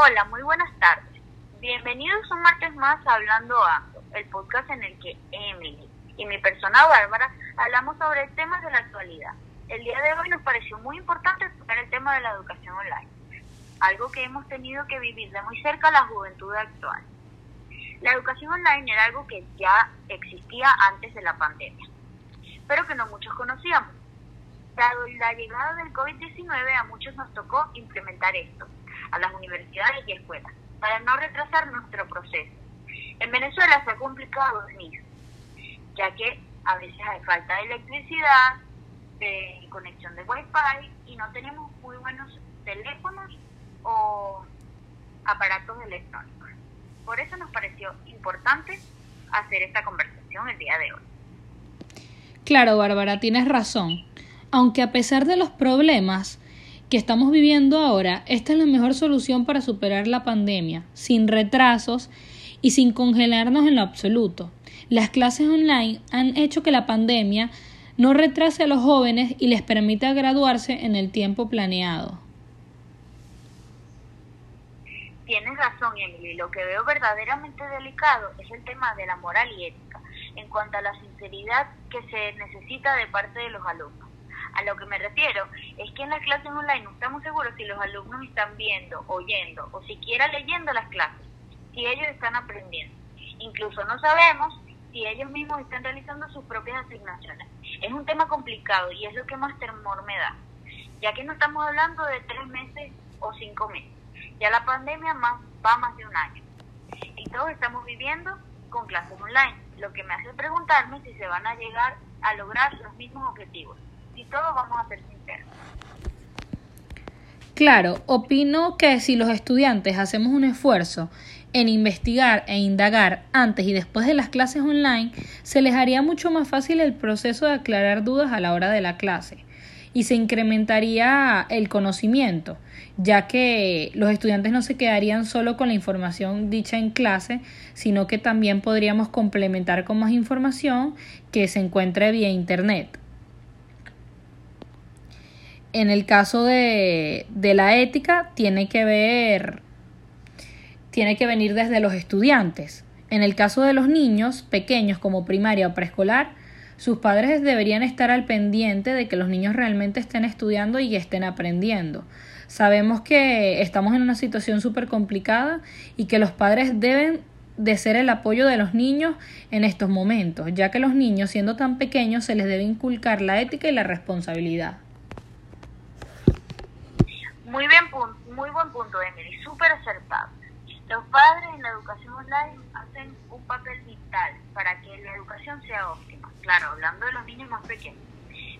Hola, muy buenas tardes. Bienvenidos un martes más a Hablando Ando, el podcast en el que Emily y mi persona Bárbara hablamos sobre temas de la actualidad. El día de hoy nos pareció muy importante tocar el tema de la educación online, algo que hemos tenido que vivir de muy cerca la juventud actual. La educación online era algo que ya existía antes de la pandemia, pero que no muchos conocíamos. Dado la llegada del COVID-19, a muchos nos tocó implementar esto, a las universidades y escuelas, para no retrasar nuestro proceso. En Venezuela se ha complicado venir, ya que a veces hay falta de electricidad, de conexión de Wi-Fi y no tenemos muy buenos teléfonos o aparatos electrónicos. Por eso nos pareció importante hacer esta conversación el día de hoy. Claro, Bárbara, tienes razón. Aunque a pesar de los problemas que estamos viviendo ahora, esta es la mejor solución para superar la pandemia, sin retrasos y sin congelarnos en lo absoluto. Las clases online han hecho que la pandemia no retrase a los jóvenes y les permita graduarse en el tiempo planeado. Tienes razón, Emily. Lo que veo verdaderamente delicado es el tema de la moral y ética, en cuanto a la sinceridad que se necesita de parte de los alumnos. A lo que me refiero es que en las clases online no estamos seguros si los alumnos están viendo, oyendo o siquiera leyendo las clases, si ellos están aprendiendo. Incluso no sabemos si ellos mismos están realizando sus propias asignaciones. Es un tema complicado y es lo que más temor me da, ya que no estamos hablando de tres meses o cinco meses. Ya la pandemia más, va más de un año. Y todos estamos viviendo con clases online, lo que me hace preguntarme si se van a llegar a lograr los mismos objetivos. Si todos vamos a ser sinceros. Claro, opino que si los estudiantes hacemos un esfuerzo en investigar e indagar antes y después de las clases online, se les haría mucho más fácil el proceso de aclarar dudas a la hora de la clase y se incrementaría el conocimiento, ya que los estudiantes no se quedarían solo con la información dicha en clase, sino que también podríamos complementar con más información que se encuentre vía Internet. En el caso de, de la ética, tiene que ver tiene que venir desde los estudiantes. En el caso de los niños pequeños como primaria o preescolar, sus padres deberían estar al pendiente de que los niños realmente estén estudiando y estén aprendiendo. Sabemos que estamos en una situación súper complicada y que los padres deben de ser el apoyo de los niños en estos momentos, ya que los niños siendo tan pequeños se les debe inculcar la ética y la responsabilidad. Muy bien, muy buen punto, Emily, súper acertado. Los padres en la educación online hacen un papel vital para que la educación sea óptima, claro, hablando de los niños más pequeños,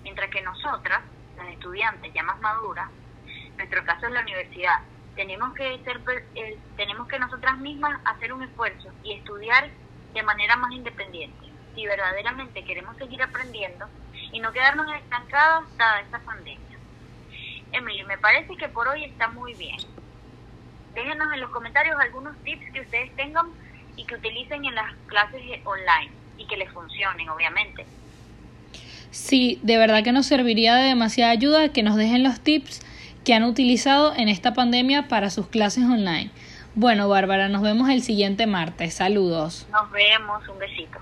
mientras que nosotras, las estudiantes ya más maduras, nuestro caso es la universidad, tenemos que ser, eh, tenemos que nosotras mismas hacer un esfuerzo y estudiar de manera más independiente, si verdaderamente queremos seguir aprendiendo y no quedarnos estancados hasta esta pandemia. Emily, me parece que por hoy está muy bien déjenos en los comentarios algunos tips que ustedes tengan y que utilicen en las clases online y que les funcionen, obviamente. Sí, de verdad que nos serviría de demasiada ayuda que nos dejen los tips que han utilizado en esta pandemia para sus clases online. Bueno, Bárbara, nos vemos el siguiente martes. Saludos. Nos vemos, un besito.